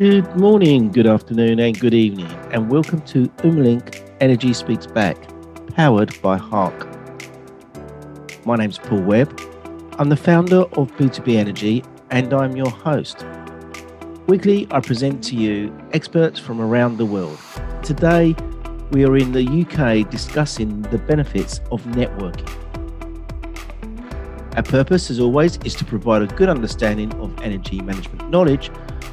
Good morning, good afternoon, and good evening, and welcome to Umlink Energy Speaks Back, powered by Hark. My name's Paul Webb. I'm the founder of B2B Energy, and I'm your host. Weekly, I present to you experts from around the world. Today, we are in the UK discussing the benefits of networking. Our purpose, as always, is to provide a good understanding of energy management knowledge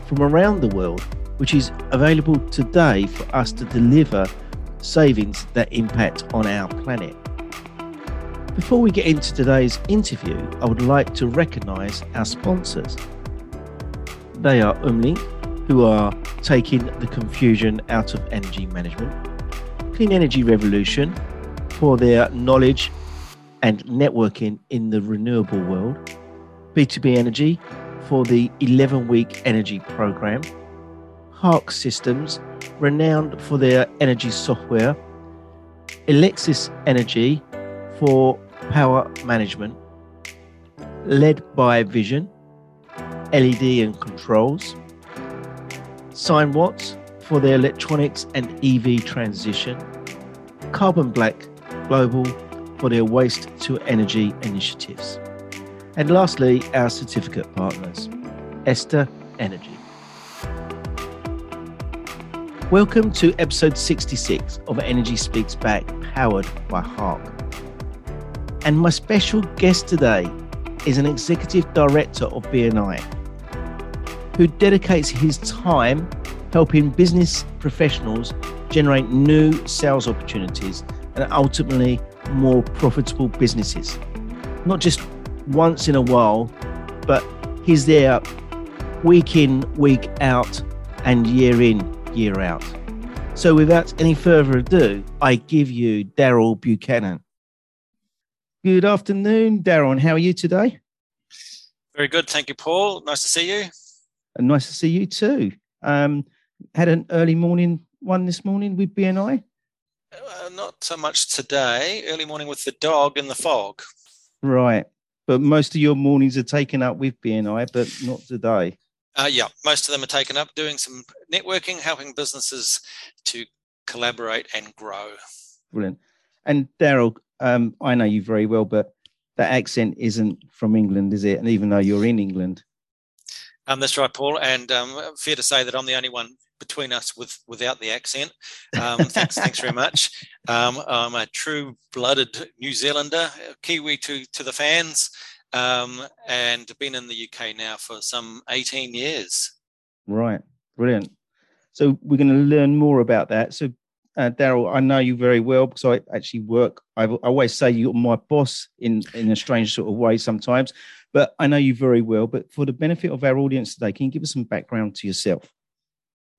from around the world, which is available today for us to deliver savings that impact on our planet. Before we get into today's interview, I would like to recognise our sponsors. They are Umlink, who are taking the confusion out of energy management, Clean Energy Revolution for their knowledge and networking in the renewable world, B2B Energy for the 11 week energy program, Hark Systems, renowned for their energy software, Alexis Energy for power management, led by Vision, LED and controls, Sign Watts for their electronics and EV transition, Carbon Black Global for their waste to energy initiatives. And lastly, our certificate partners, Esther Energy. Welcome to episode 66 of Energy Speaks Back, powered by Hark. And my special guest today is an executive director of BNI who dedicates his time helping business professionals generate new sales opportunities and ultimately more profitable businesses. Not just once in a while, but he's there week in, week out, and year in, year out. So, without any further ado, I give you Daryl Buchanan. Good afternoon, Daryl, and how are you today? Very good, thank you, Paul. Nice to see you. And nice to see you too. Um, had an early morning one this morning with BNI. Uh, not so much today. Early morning with the dog in the fog. Right but most of your mornings are taken up with BNI, but not today. Uh, yeah, most of them are taken up doing some networking, helping businesses to collaborate and grow. Brilliant. And Daryl, um, I know you very well, but that accent isn't from England, is it? And even though you're in England. Um, that's right, Paul. And um, fair to say that I'm the only one between us with without the accent. Um, thanks, thanks very much. Um, I'm a true-blooded New Zealander, Kiwi to to the fans, um, and been in the UK now for some 18 years. Right, brilliant. So we're going to learn more about that. So. Uh, Daryl, I know you very well because I actually work. I always say you're my boss in in a strange sort of way sometimes, but I know you very well. But for the benefit of our audience today, can you give us some background to yourself?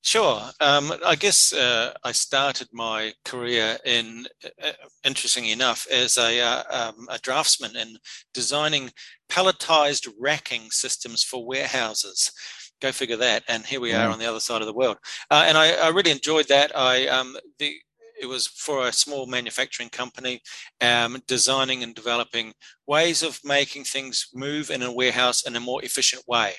Sure. Um, I guess uh, I started my career in, uh, interestingly enough, as a, uh, um, a draftsman in designing palletized racking systems for warehouses. Go figure that. And here we are on the other side of the world. Uh, and I, I, really enjoyed that. I um, the it was for a small manufacturing company, um, designing and developing ways of making things move in a warehouse in a more efficient way.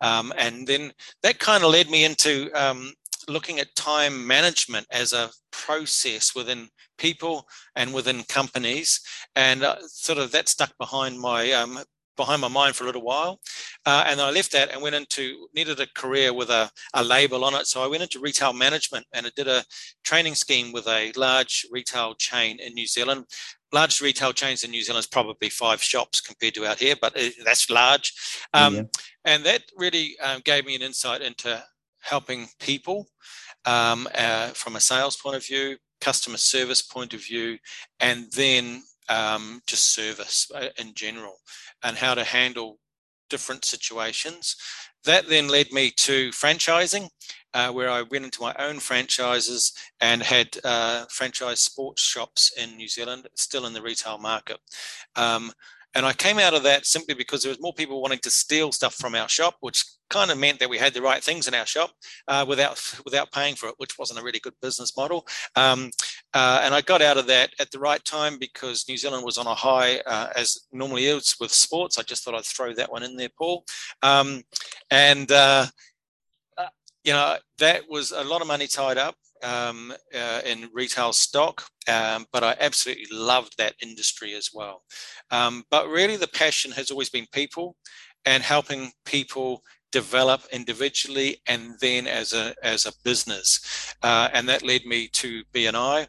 Um, and then that kind of led me into um, looking at time management as a process within people and within companies. And uh, sort of that stuck behind my um, behind my mind for a little while. Uh, and I left that and went into, needed a career with a, a label on it. So I went into retail management and I did a training scheme with a large retail chain in New Zealand. Large retail chains in New Zealand is probably five shops compared to out here, but it, that's large. Um, yeah. And that really um, gave me an insight into helping people um, uh, from a sales point of view, customer service point of view, and then um, just service uh, in general and how to handle different situations. That then led me to franchising, uh, where I went into my own franchises and had uh, franchise sports shops in New Zealand, still in the retail market. Um, and I came out of that simply because there was more people wanting to steal stuff from our shop, which kind of meant that we had the right things in our shop uh, without without paying for it, which wasn't a really good business model. Um, uh, and I got out of that at the right time because New Zealand was on a high, uh, as normally is with sports. I just thought I'd throw that one in there, Paul. Um, and uh, you know, that was a lot of money tied up um, uh, in retail stock, um, but I absolutely loved that industry as well. Um, but really, the passion has always been people and helping people develop individually and then as a as a business. Uh, and that led me to bni uh,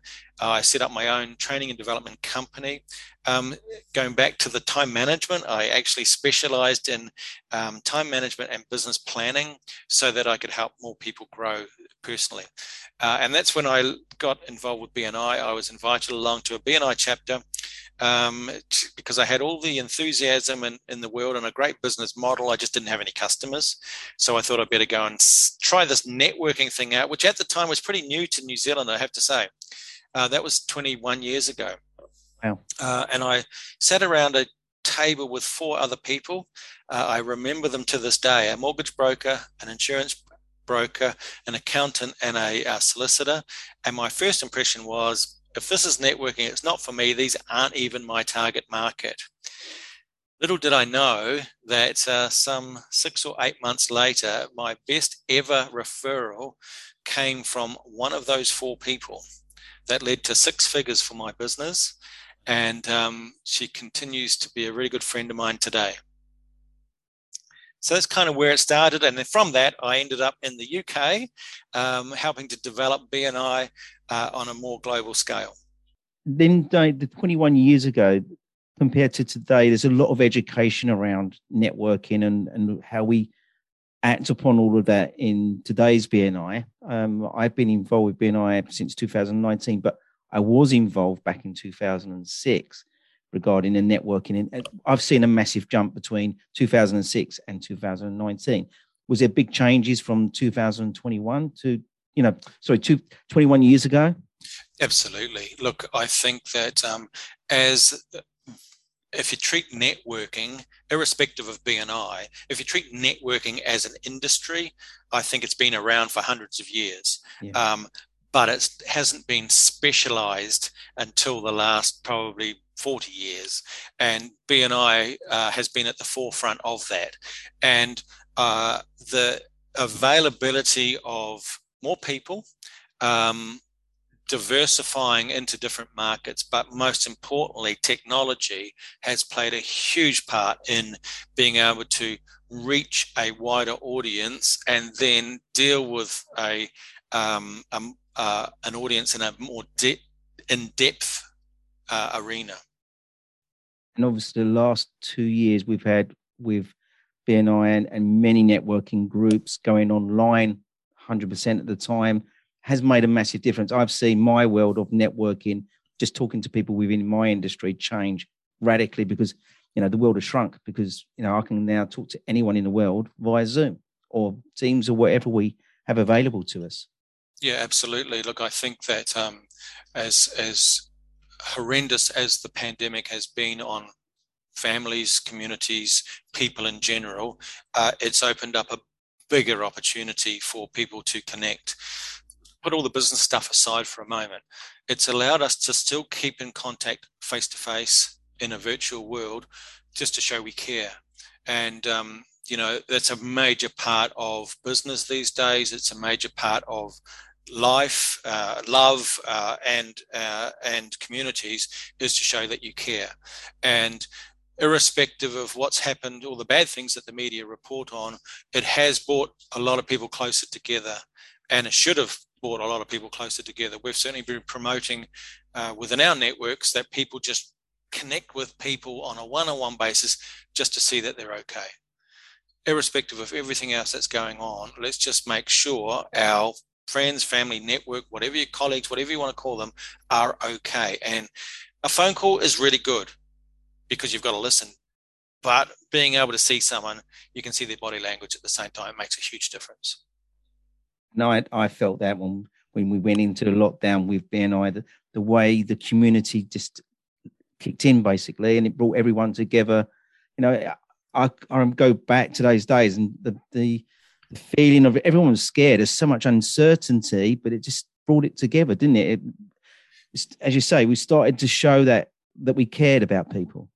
i. Set up my own training and development company. Um, going back to the time management i actually specialized in um, time management and business planning so that i could help more people grow personally. Uh, and that's when i got involved with bni i. Was invited along to a bni chapter um, because I had all the enthusiasm in, in the world and a great business model. I just didn't have any customers. So I thought I'd better go and try this networking thing out, which at the time was pretty new to New Zealand, I have to say. Uh, that was 21 years ago. Wow. Uh, and I sat around a table with four other people. Uh, I remember them to this day a mortgage broker, an insurance broker, an accountant, and a, a solicitor. And my first impression was if this is networking, it's not for me. These aren't even my target market. Little did I know that uh, some six or eight months later, my best ever referral came from one of those four people. That led to six figures for my business. And um, she continues to be a really good friend of mine today. So that's kind of where it started. And then from that, I ended up in the UK, um, helping to develop BNI uh, on a more global scale. Then, the 21 years ago, compared to today, there's a lot of education around networking and, and how we act upon all of that in today's BNI. Um, I've been involved with BNI since 2019, but I was involved back in 2006 regarding the networking. And I've seen a massive jump between 2006 and 2019. Was there big changes from 2021 to you know, sorry, two, 21 years ago? Absolutely. Look, I think that um, as if you treat networking, irrespective of BNI, if you treat networking as an industry, I think it's been around for hundreds of years. Yeah. Um, but it hasn't been specialized until the last probably 40 years. And BNI uh, has been at the forefront of that. And uh, the availability of more people, um, diversifying into different markets, but most importantly, technology has played a huge part in being able to reach a wider audience and then deal with a, um, a uh, an audience in a more de- in-depth uh, arena. And obviously, the last two years we've had with BNI and, and many networking groups going online 100% at the time has made a massive difference. I've seen my world of networking, just talking to people within my industry, change radically because you know the world has shrunk. Because you know I can now talk to anyone in the world via Zoom or Teams or whatever we have available to us. Yeah, absolutely. Look, I think that um, as as horrendous as the pandemic has been on families, communities, people in general, uh, it's opened up a bigger opportunity for people to connect. Put all the business stuff aside for a moment. It's allowed us to still keep in contact face to face in a virtual world just to show we care. And, um, you know, that's a major part of business these days. It's a major part of life, uh, love, uh, and uh, and communities is to show that you care. And irrespective of what's happened or the bad things that the media report on, it has brought a lot of people closer together, and it should have brought a lot of people closer together. We've certainly been promoting uh, within our networks that people just connect with people on a one-on-one basis just to see that they're okay. Irrespective of everything else that's going on, let's just make sure our friends, family, network, whatever your colleagues, whatever you want to call them, are okay. And a phone call is really good because you've got to listen. But being able to see someone, you can see their body language at the same time, makes a huge difference. No, I, I felt that when when we went into the lockdown with BNI, the, the way the community just kicked in basically, and it brought everyone together. You know, I, I go back to those days, and the the the feeling of everyone was scared. There's so much uncertainty, but it just brought it together, didn't it? it as you say, we started to show that that we cared about people.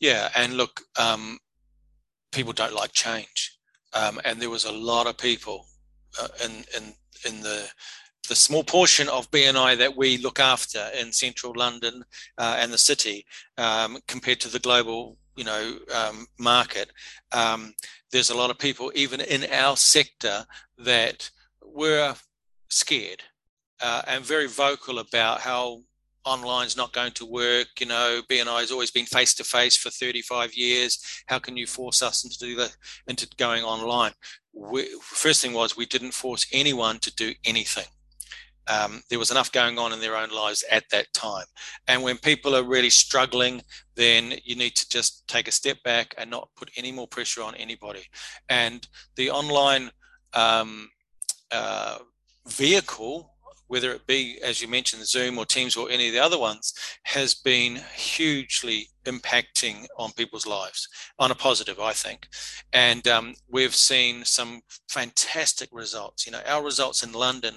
Yeah, and look, um, people don't like change, um, and there was a lot of people uh, in in in the the small portion of BNI that we look after in central London uh, and the city um, compared to the global you know um, market. Um, there's a lot of people even in our sector that were scared uh, and very vocal about how online's not going to work. You know, BNI has always been face to face for 35 years. How can you force us into do that into going online? We, first thing was we didn't force anyone to do anything. Um, there was enough going on in their own lives at that time. And when people are really struggling, then you need to just take a step back and not put any more pressure on anybody. And the online um, uh, vehicle whether it be, as you mentioned, Zoom or Teams or any of the other ones, has been hugely impacting on people's lives on a positive, I think. And um, we've seen some fantastic results. You know, our results in London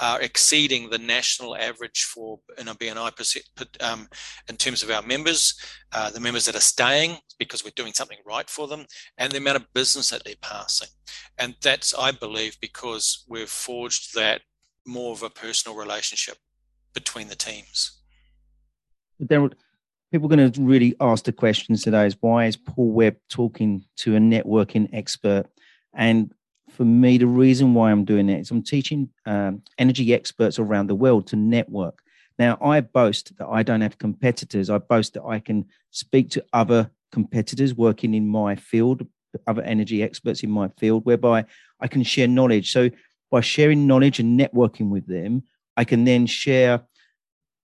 are exceeding the national average for in a BNI um, in terms of our members, uh, the members that are staying because we're doing something right for them, and the amount of business that they're passing. And that's, I believe, because we've forged that more of a personal relationship between the teams. There, people are going to really ask the questions today: is why is Paul Webb talking to a networking expert? And for me, the reason why I'm doing it is I'm teaching um, energy experts around the world to network. Now, I boast that I don't have competitors. I boast that I can speak to other competitors working in my field, other energy experts in my field, whereby I can share knowledge. So by sharing knowledge and networking with them, I can then share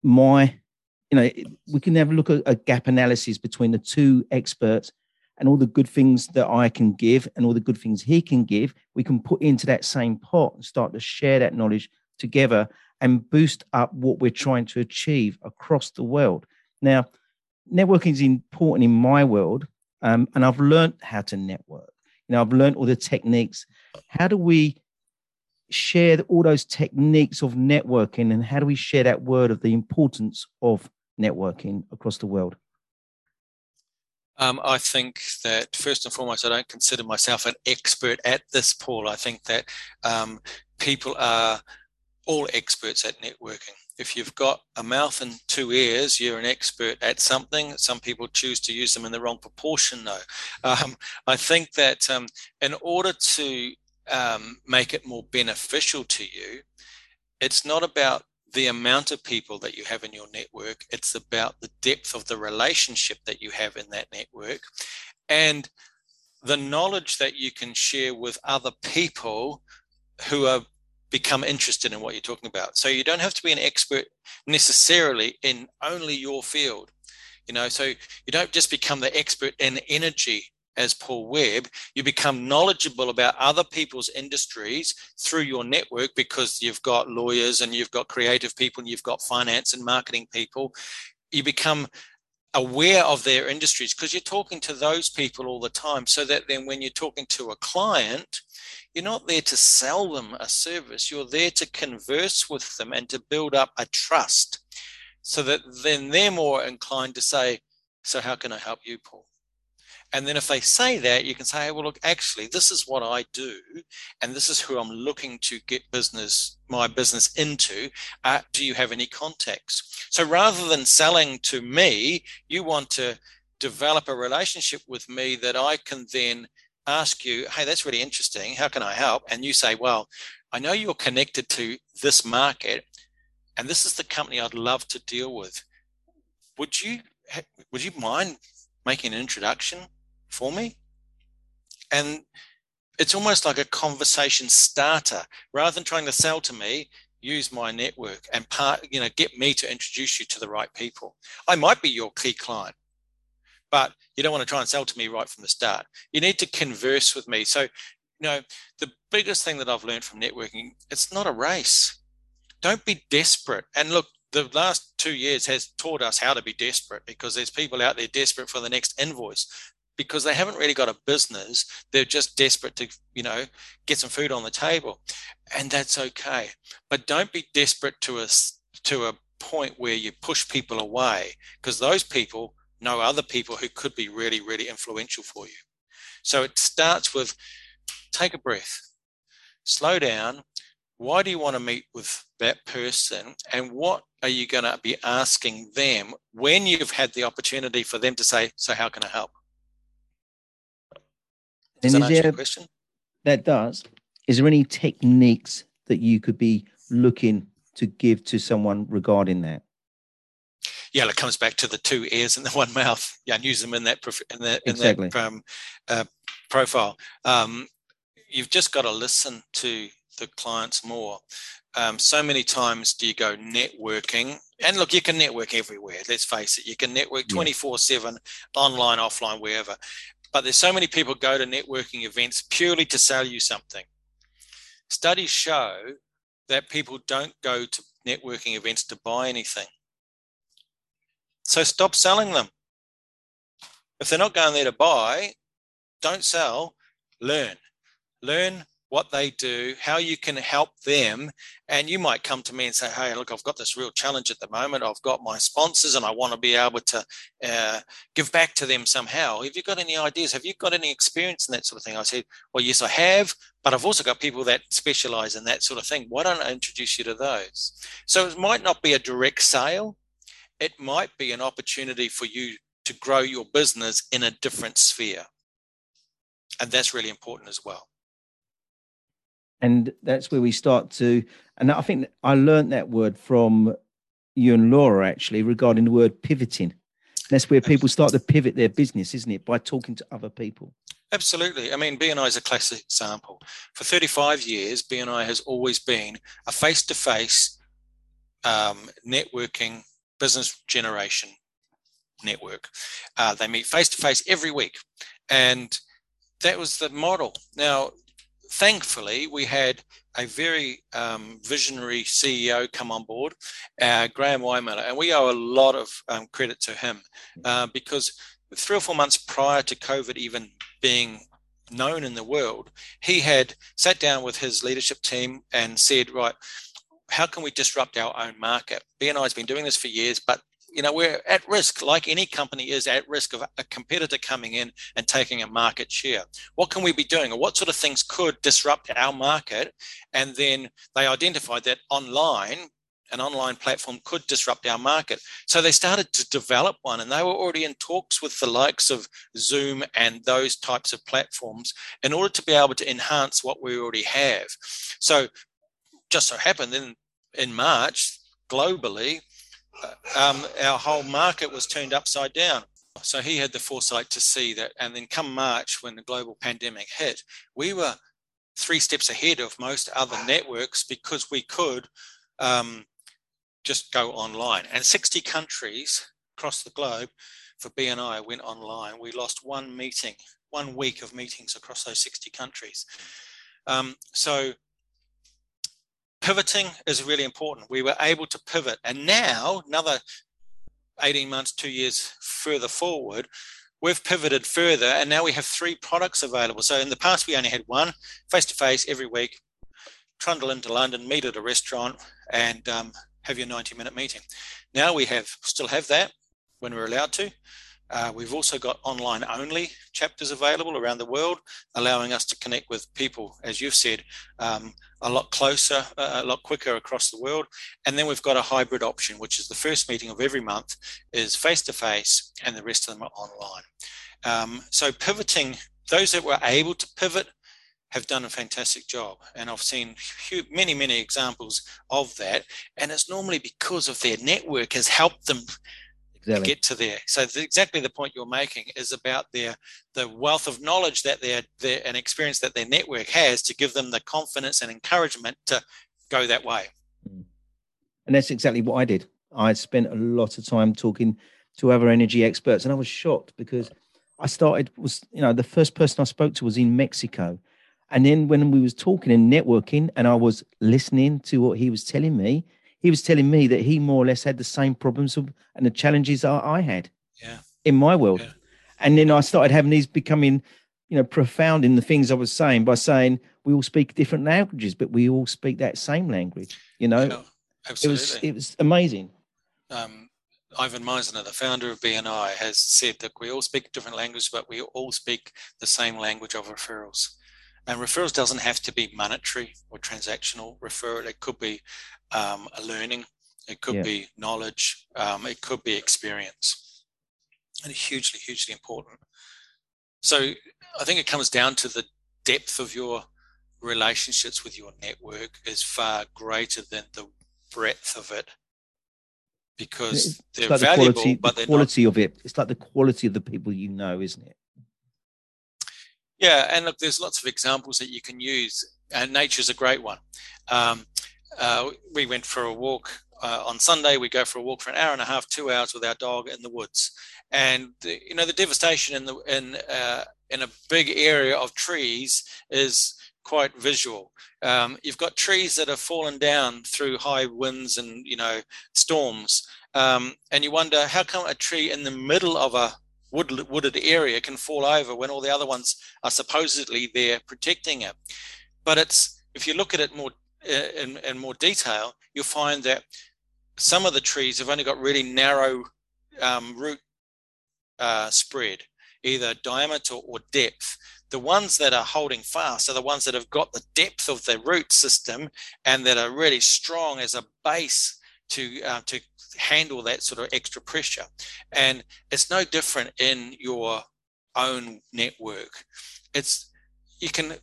my, you know, we can have a look at a gap analysis between the two experts and all the good things that I can give and all the good things he can give. We can put into that same pot and start to share that knowledge together and boost up what we're trying to achieve across the world. Now, networking is important in my world, um, and I've learned how to network. You know, I've learned all the techniques. How do we share all those techniques of networking and how do we share that word of the importance of networking across the world? Um, I think that first and foremost, I don't consider myself an expert at this, Paul. I think that um, people are all experts at networking. If you've got a mouth and two ears, you're an expert at something. Some people choose to use them in the wrong proportion, though. Um, I think that um, in order to um, make it more beneficial to you, it's not about the amount of people that you have in your network, it's about the depth of the relationship that you have in that network and the knowledge that you can share with other people who are become interested in what you're talking about. So you don't have to be an expert necessarily in only your field. You know, so you don't just become the expert in energy as Paul Webb, you become knowledgeable about other people's industries through your network because you've got lawyers and you've got creative people and you've got finance and marketing people. You become aware of their industries because you're talking to those people all the time so that then when you're talking to a client you're not there to sell them a service you're there to converse with them and to build up a trust so that then they're more inclined to say so how can i help you paul and then if they say that, you can say, well, look, actually, this is what I do, and this is who I'm looking to get business, my business into. Uh, do you have any contacts? So rather than selling to me, you want to develop a relationship with me that I can then ask you, hey, that's really interesting. How can I help? And you say, well, I know you're connected to this market, and this is the company I'd love to deal with. Would you would you mind making an introduction for me. And it's almost like a conversation starter. Rather than trying to sell to me, use my network and part, you know, get me to introduce you to the right people. I might be your key client, but you don't want to try and sell to me right from the start. You need to converse with me. So, you know, the biggest thing that I've learned from networking, it's not a race. Don't be desperate. And look, the last two years has taught us how to be desperate because there's people out there desperate for the next invoice because they haven't really got a business. They're just desperate to, you know, get some food on the table. And that's okay. But don't be desperate to a, to a point where you push people away because those people know other people who could be really, really influential for you. So it starts with take a breath. slow down. Why do you want to meet with that person? And what are you going to be asking them when you've had the opportunity for them to say, So, how can I help? Does and that answer there, your question? That does. Is there any techniques that you could be looking to give to someone regarding that? yeah, it comes back to the two ears and the one mouth. Yeah, and use them in that in that in exactly. that um, uh, profile. Um, you've just got to listen to the clients more. Um, so many times do you go networking, and look, you can network everywhere. Let's face it, you can network twenty four seven, online, offline, wherever. But there's so many people go to networking events purely to sell you something. Studies show that people don't go to networking events to buy anything. So stop selling them. If they're not going there to buy, don't sell, learn. Learn what they do, how you can help them. And you might come to me and say, Hey, look, I've got this real challenge at the moment. I've got my sponsors and I want to be able to uh, give back to them somehow. Have you got any ideas? Have you got any experience in that sort of thing? I said, Well, yes, I have, but I've also got people that specialize in that sort of thing. Why don't I introduce you to those? So it might not be a direct sale, it might be an opportunity for you to grow your business in a different sphere. And that's really important as well. And that's where we start to, and I think I learned that word from you and Laura actually regarding the word pivoting. That's where people start to pivot their business, isn't it? By talking to other people. Absolutely. I mean, BNI is a classic example. For 35 years, BNI has always been a face to face networking business generation network. Uh, they meet face to face every week. And that was the model. Now, thankfully, we had a very um, visionary CEO come on board, uh, Graham Weihmiller, and we owe a lot of um, credit to him uh, because three or four months prior to COVID even being known in the world, he had sat down with his leadership team and said, right, how can we disrupt our own market? BNI has been doing this for years, but you know we're at risk like any company is at risk of a competitor coming in and taking a market share. What can we be doing or what sort of things could disrupt our market? And then they identified that online an online platform could disrupt our market. So they started to develop one and they were already in talks with the likes of zoom and those types of platforms in order to be able to enhance what we already have. So just so happened then in March globally, um, our whole market was turned upside down. So he had the foresight to see that, and then come March, when the global pandemic hit, we were three steps ahead of most other networks because we could um, just go online. And 60 countries across the globe for BNI went online. We lost one meeting, one week of meetings across those 60 countries. Um, so pivoting is really important. We were able to pivot. And now, another 18 months, two years further forward, we've pivoted further and now we have three products available. So in the past, we only had one face to face every week, trundle into London, meet at a restaurant, and um, have your 90 minute meeting. Now we have still have that when we're allowed to. Uh, we've also got online only chapters available around the world, allowing us to connect with people, as you've said, um, a lot closer, uh, a lot quicker across the world. And then we've got a hybrid option, which is the first meeting of every month is face to face, and the rest of them are online. Um, so pivoting, those that were able to pivot have done a fantastic job. And I've seen many, many examples of that. And it's normally because of their network has helped them exactly. get to there. So the, exactly the point you're making is about their the wealth of knowledge that their, their and experience that their network has to give them the confidence and encouragement to go that way. Mm. And that's exactly what I did. I spent a lot of time talking to other energy experts, and I was shocked because I started was you know the first person I spoke to was in Mexico, and then when we was talking and networking, and I was listening to what he was telling me, he was telling me that he more or less had the same problems and the challenges I had yeah. in my world. Yeah. And then I started having these becoming, you know, profound in the things I was saying by saying we all speak different languages, but we all speak that same language. You know, yeah, absolutely. it was it was amazing. Um, Ivan Misner, the founder of BNI, has said that we all speak different languages, but we all speak the same language of referrals. And referrals doesn't have to be monetary or transactional referral. It could be um, a learning, it could yeah. be knowledge, um, it could be experience. And hugely, hugely important. So I think it comes down to the depth of your relationships with your network is far greater than the breadth of it because it's they're like valuable, the quality, but the quality not... of it. It's like the quality of the people you know, isn't it? Yeah, and look, there's lots of examples that you can use, and nature's a great one. Um, uh, we went for a walk uh, on Sunday. We go for a walk for an hour and a half, two hours with our dog in the woods, and the, you know the devastation in the in uh, in a big area of trees is quite visual. Um, you've got trees that have fallen down through high winds and you know storms, um, and you wonder how come a tree in the middle of a wood, wooded area can fall over when all the other ones are supposedly there protecting it. But it's if you look at it more in, in more detail, you'll find that some of the trees have only got really narrow um, root uh, spread, either diameter or depth. The ones that are holding fast are the ones that have got the depth of the root system and that are really strong as a base to uh, to handle that sort of extra pressure. And it's no different in your own network. It's you can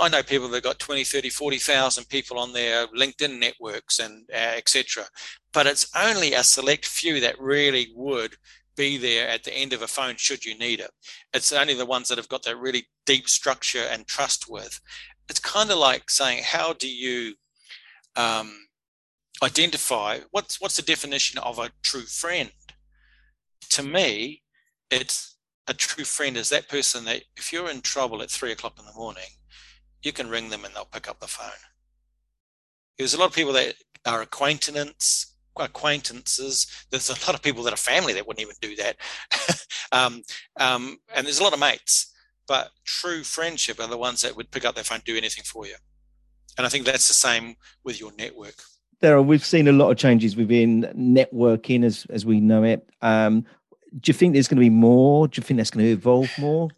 i know people that've got 20 30 40,000 people on their linkedin networks and uh, etc but it's only a select few that really would be there at the end of a phone should you need it. It's only the ones that have got that really deep structure and trust with. It's kind of like saying, how do you um, identify what's what's the definition of a true friend? To me, it's a true friend is that person that if you're in trouble at three o'clock in the morning, you can ring them and they'll pick up the phone. There's a lot of people that are acquaintance acquaintances. There's a lot of people that are family that wouldn't even do that. um, um, and there's a lot of mates, but true friendship are the ones that would pick up their phone, do anything for you. And I think that's the same with your network. Daryl, we've seen a lot of changes within networking as as we know it. Um, do you think there's going to be more? Do you think that's going to evolve more?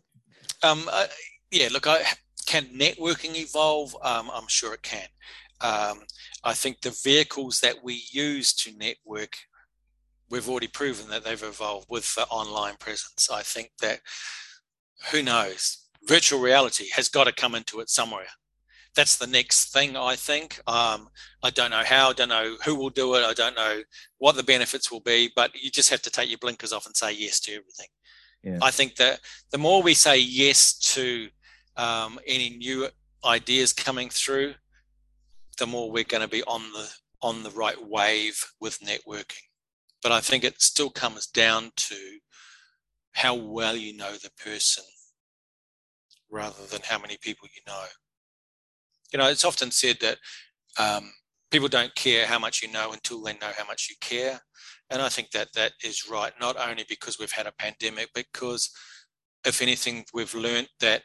Um, uh, yeah, look, I, can networking evolve? Um, I'm sure it can. Um, I think the vehicles that we use to network, we've already proven that they've evolved with the online presence. I think that who knows, virtual reality has got to come into it somewhere. That's the next thing, I think. Um, I don't know how, I don't know who will do it, I don't know what the benefits will be, but you just have to take your blinkers off and say yes to everything. Yeah. I think that the more we say yes to um, any new ideas coming through, the more we're going to be on the on the right wave with networking. But I think it still comes down to how well you know the person rather than how many people you know. You know, it's often said that um, people don't care how much you know until they know how much you care. And I think that that is right, not only because we've had a pandemic, because if anything, we've learned that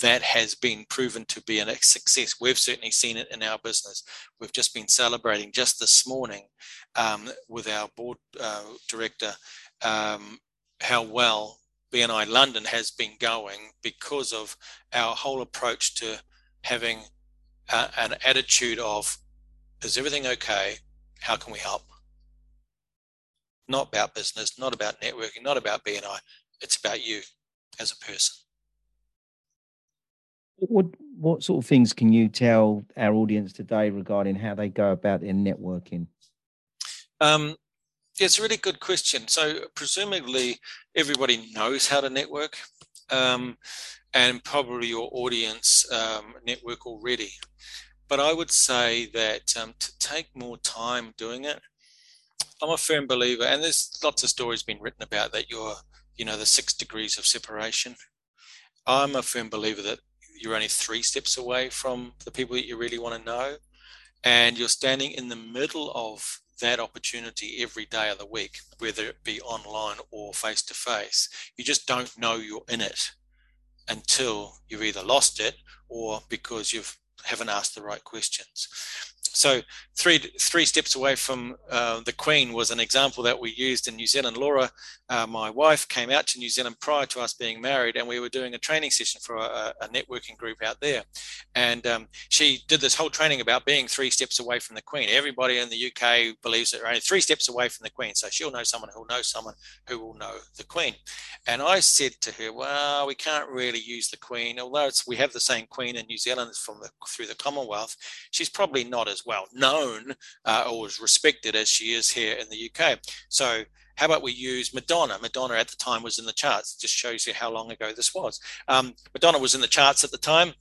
that has been proven to be a success. We've certainly seen it in our business. We've just been celebrating just this morning um, with our board uh, director um, how well BNI London has been going because of our whole approach to having a, an attitude of is everything okay? How can we help? Not about business, not about networking, not about BNI. It's about you as a person. What what sort of things can you tell our audience today regarding how they go about their networking? Um, it's a really good question. So presumably everybody knows how to network, um, and probably your audience um, network already. But I would say that um, to take more time doing it, I'm a firm believer, and there's lots of stories been written about that. You're, you know, the six degrees of separation. I'm a firm believer that you're only three steps away from the people that you really want to know and you're standing in the middle of that opportunity every day of the week whether it be online or face to face you just don't know you're in it until you've either lost it or because you haven't asked the right questions So three three steps away from uh, the Queen was an example that we used in New Zealand. Laura, uh, my wife, came out to New Zealand prior to us being married, and we were doing a training session for a, a networking group out there. And um, she did this whole training about being three steps away from the Queen. Everybody in the UK believes that only three steps away from the Queen. So she'll know someone who'll know someone who will know the Queen. And I said to her, "Well, we can't really use the Queen, although we have the same Queen in New Zealand from the through the Commonwealth. She's probably not as well known uh, or as respected as she is here in the UK. So how about we use Madonna? Madonna at the time was in the charts. Just shows you how long ago this was. Um, Madonna was in the charts at the time,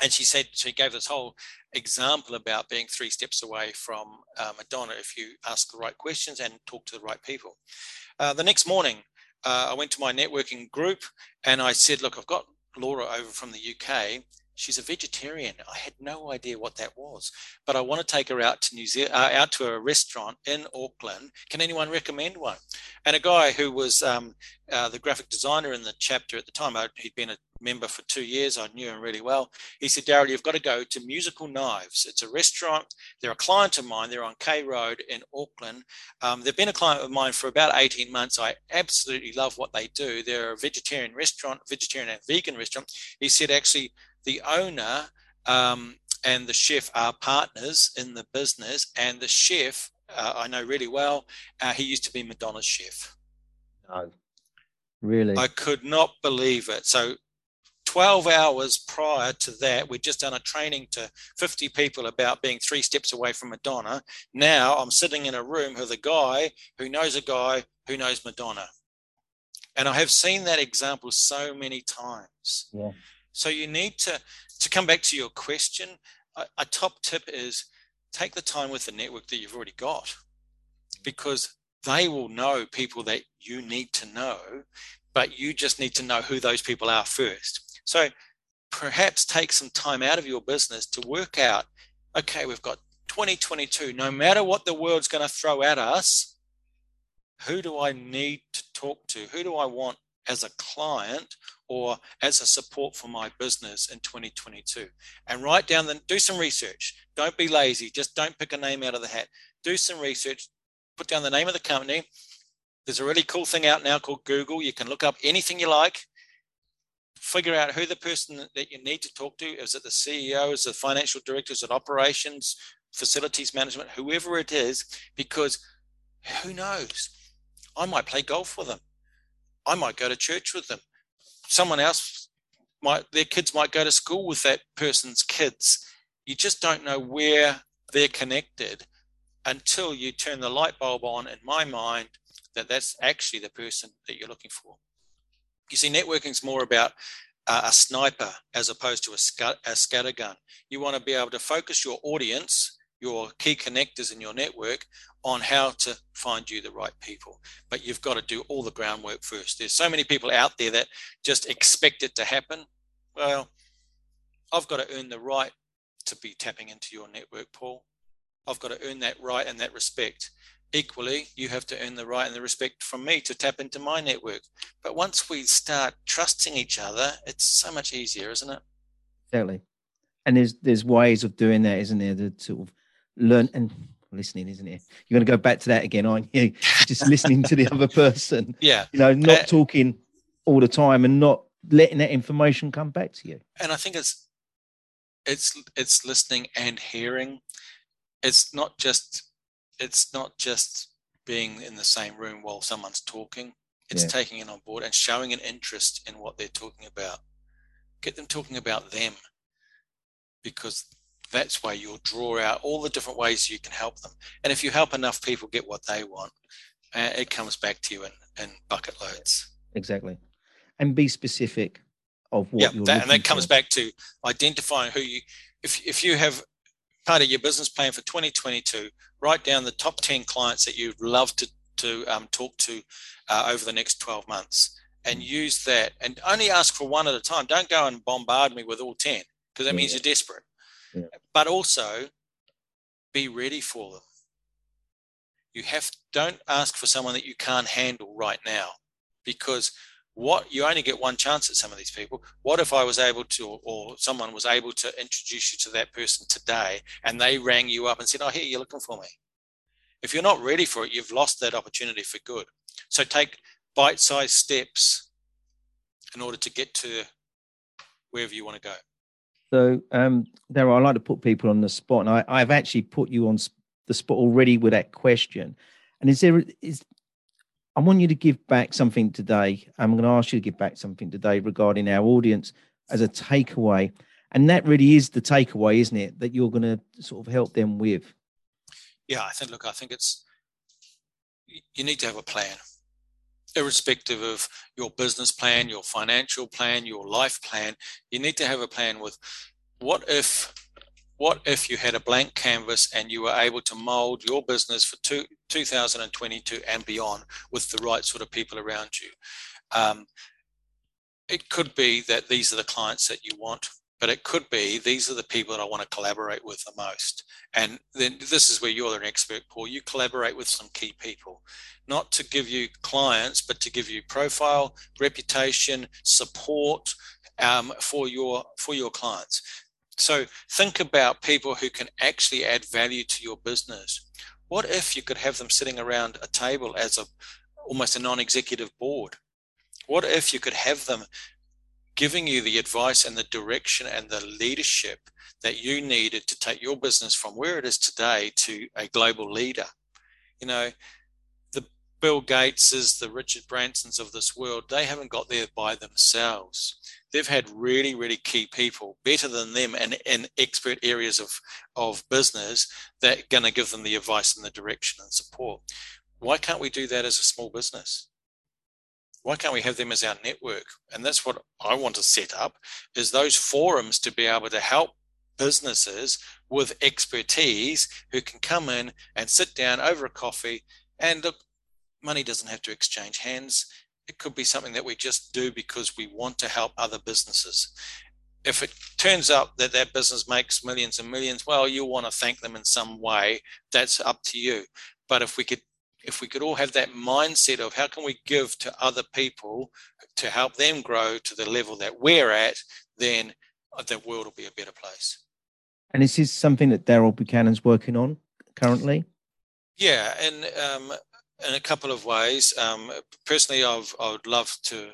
and she said she gave this whole example about being three steps away from uh, Madonna if you ask the right questions and talk to the right people. Uh, the next morning, uh, I went to my networking group and I said, "Look, I've got Laura over from the UK. She's a vegetarian. I had no idea what that was, but I want to take her out to New Zealand, uh, out to a restaurant in Auckland. Can anyone recommend one? And a guy who was um, uh, the graphic designer in the chapter at the time, I, he'd been a member for two years. I knew him really well. He said, Daryl, you've got to go to Musical Knives. It's a restaurant. They're a client of mine. They're on K Road in Auckland. Um, they've been a client of mine for about 18 months. I absolutely love what they do. They're a vegetarian restaurant, vegetarian and vegan restaurant. He said, actually, the owner um, and the chef are partners in the business, and the chef uh, I know really well. Uh, he used to be Madonna's chef. No, really. I could not believe it. So 12 hours prior to that, we'd just done a training to 50 people about being three steps away from Madonna. Now I'm sitting in a room with a guy who knows a guy who knows Madonna. And I have seen that example so many times. Yeah. So you need to to come back to your question. A, a top tip is take the time with the network that you've already got, because they will know people that you need to know, but you just need to know who those people are first. So perhaps take some time out of your business to work out okay, we've got 2022, no matter what the world's going to throw at us, who do I need to talk to? Who do I want as a client or as a support for my business in 2022 and write down the do some research. Don't be lazy. Just don't pick a name out of the hat. Do some research. Put down the name of the company. There's a really cool thing out now called google. You can look up anything you like. Figure out who the person that you need to talk to. Is it the ceo is it the financial director is it operations facilities management? Whoever it is because who knows? I might play golf with them I might go to church with them. Someone else might, their kids might go to school with that person's kids. You just don't know where they're connected until you turn the light bulb on in my mind that that's actually the person that you're looking for. You see, networking is more about uh, a sniper as opposed to a, sc- a scatter gun. You want to be able to focus your audience, your key connectors in your network on how to find you the right people. But you've got to do all the groundwork first. There's so many people out there that just expect it to happen. Well, I've got to earn the right to be tapping into your network, Paul. I've got to earn that right and that respect. Equally, you have to earn the right and the respect from me to tap into my network. But once we start trusting each other, it's so much easier, isn't it? Exactly. And there's there's ways of doing that, isn't there? To sort of learn and listening, isn't it? You're going to go back to that again, aren't you? Just listening to the other person. Yeah. You know, not uh, talking all the time and not letting that information come back to you. And I think it's it's it's listening and hearing. It's not just it's not just being in the same room while someone's talking. It's yeah. taking it on board and showing an interest in what they're talking about. Get them talking about them because that's why you'll draw out all the different ways you can help them. And if you help enough people get what they want, uh, it comes back to you in, in bucket loads. Exactly. And be specific of what yeah, you're that, and that comes back to identifying who you if if you have part of your business plan for 2022 write down the top 10 clients that you'd love to to um, talk to uh, over the next 12 months and use that and only ask for one at a time don't go and bombard me with all 10 because that yeah. means you're desperate but also be ready for them. You have don't ask for someone that you can't handle right now, because what you only get one chance at some of these people. What if i was able to or someone was able to introduce you to that person today and they rang you up and said oh here you're looking for me. If you're not ready for it you've lost that opportunity for good. So take bite-sized steps in order to get to wherever you want to go so um there i like to put people on the spot and I, i've actually put you on the spot already with that question and is there is I want you to give back something today. I'm going to ask you to give back something today regarding our audience as a takeaway. And that really is the takeaway, isn't it? That you're going to sort of help them with. Yeah, I think, look, I think it's, you need to have a plan, irrespective of your business plan, your financial plan, your life plan. You need to have a plan with what if what if you had a blank canvas and you were able to mold your business for two, 2022 and beyond with the right sort of people around you? Um, it could be that these are the clients that you want, but it could be these are the people that I want to collaborate with the most. And then this is where you're an expert, Paul. You collaborate with some key people, not to give you clients, but to give you profile, reputation, support um, for your for your clients. So think about people who can actually add value to your business. What if you could have them sitting around a table as a almost a non-executive board? What if you could have them giving you the advice and the direction and the leadership that you needed to take your business from where it is today to a global leader? You know, the Bill Gateses, the Richard Bransons of this world, they haven't got there by themselves they've had really, really key people better than them and in expert areas of, of business that are going to give them the advice and the direction and support. Why can't we do that as a small business? Why can't we have them as our network? And that's what I want to set up is those forums to be able to help businesses with expertise who can come in and sit down over a coffee and look, money doesn't have to exchange hands it could be something that we just do because we want to help other businesses. If it turns out that that business makes millions and millions, well, you'll want to thank them in some way. That's up to you. But if we could if we could all have that mindset of how can we give to other people to help them grow to the level that we're at, then the world will be a better place. And this is something that Daryl Buchanan's working on currently. Yeah, and um, in a couple of ways. Um, personally, I've, I would love to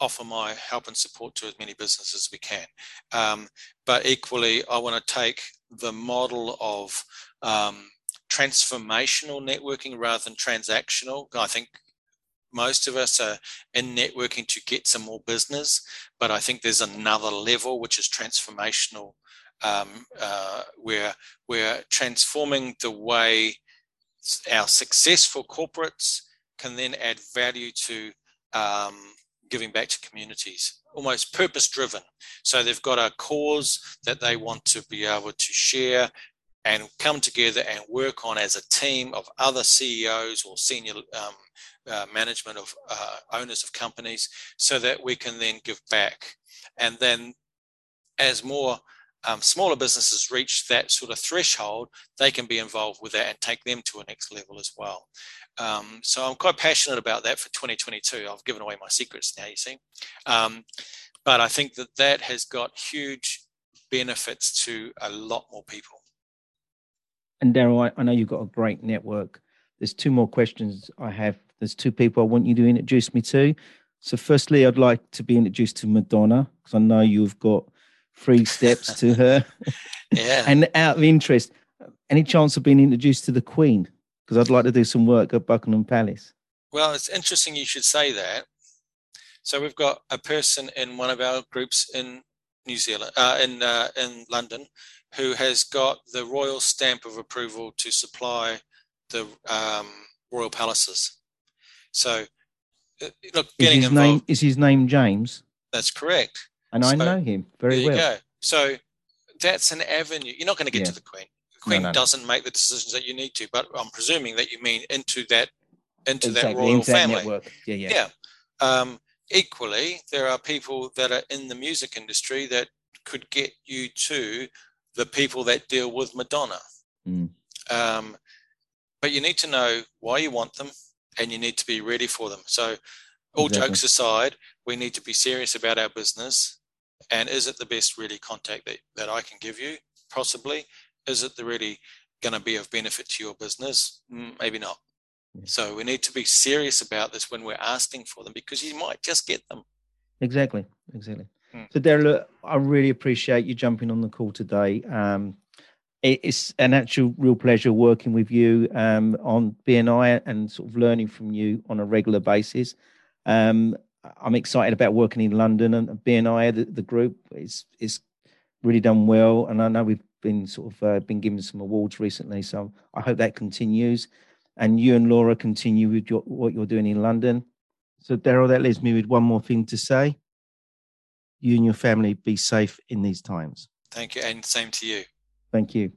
offer my help and support to as many businesses as we can. Um, but equally, I want to take the model of um, transformational networking rather than transactional. I think most of us are in networking to get some more business, but I think there's another level which is transformational, um, uh, where we're transforming the way our successful corporates can then add value to um, giving back to communities, almost purpose driven. So they've got a cause that they want to be able to share and come together and work on as a team of other CEOs or senior um, uh, management of uh, owners of companies so that we can then give back. And then as more um, smaller businesses reach that sort of threshold, they can be involved with that and take them to a next level as well. Um, so I'm quite passionate about that for 2022. I've given away my secrets now, you see. Um, but I think that that has got huge benefits to a lot more people. And Daryl, I, I know you've got a great network. There's two more questions I have. There's two people I want you to introduce me to. So, firstly, I'd like to be introduced to Madonna because I know you've got three steps to her. yeah. and out of interest, any chance of being introduced to the Queen? Because I'd like to do some work at Buckingham Palace. Well, it's interesting you should say that. So we've got a person in one of our groups in New Zealand, uh, in uh, in London, who has got the royal stamp of approval to supply the um, royal palaces. So, uh, look, getting is his involved. Name, is his name James? That's correct and so, I know him very well. Go. So that's an avenue. You're not going to get yeah. to the Queen. The Queen no, no, doesn't make the decisions that you need to, but I'm presuming that you mean into that into exactly, that royal into family. That network. Yeah, yeah. Yeah. Um, equally, there are people that are in the music industry that could get you to the people that deal with Madonna. Mm. Um, but you need to know why you want them, and you need to be ready for them. So all exactly. jokes aside, we need to be serious about our business. And is it the best really contact that, that I can give you? Possibly. Is it the really going to be of benefit to your business? Mm, maybe not. Yeah. So we need to be serious about this when we're asking for them because you might just get them. Exactly. Exactly. Hmm. So, Daryl, I really appreciate you jumping on the call today. Um, it's an actual real pleasure working with you um, on BNI and sort of learning from you on a regular basis. Um, I'm excited about working in London and BNI, the, the group is is really done well, and I know we've been sort of uh, been given some awards recently, so I hope that continues, and you and Laura continue with your, what you're doing in London. So Daryl, that leaves me with one more thing to say you and your family be safe in these times. Thank you, and same to you. Thank you.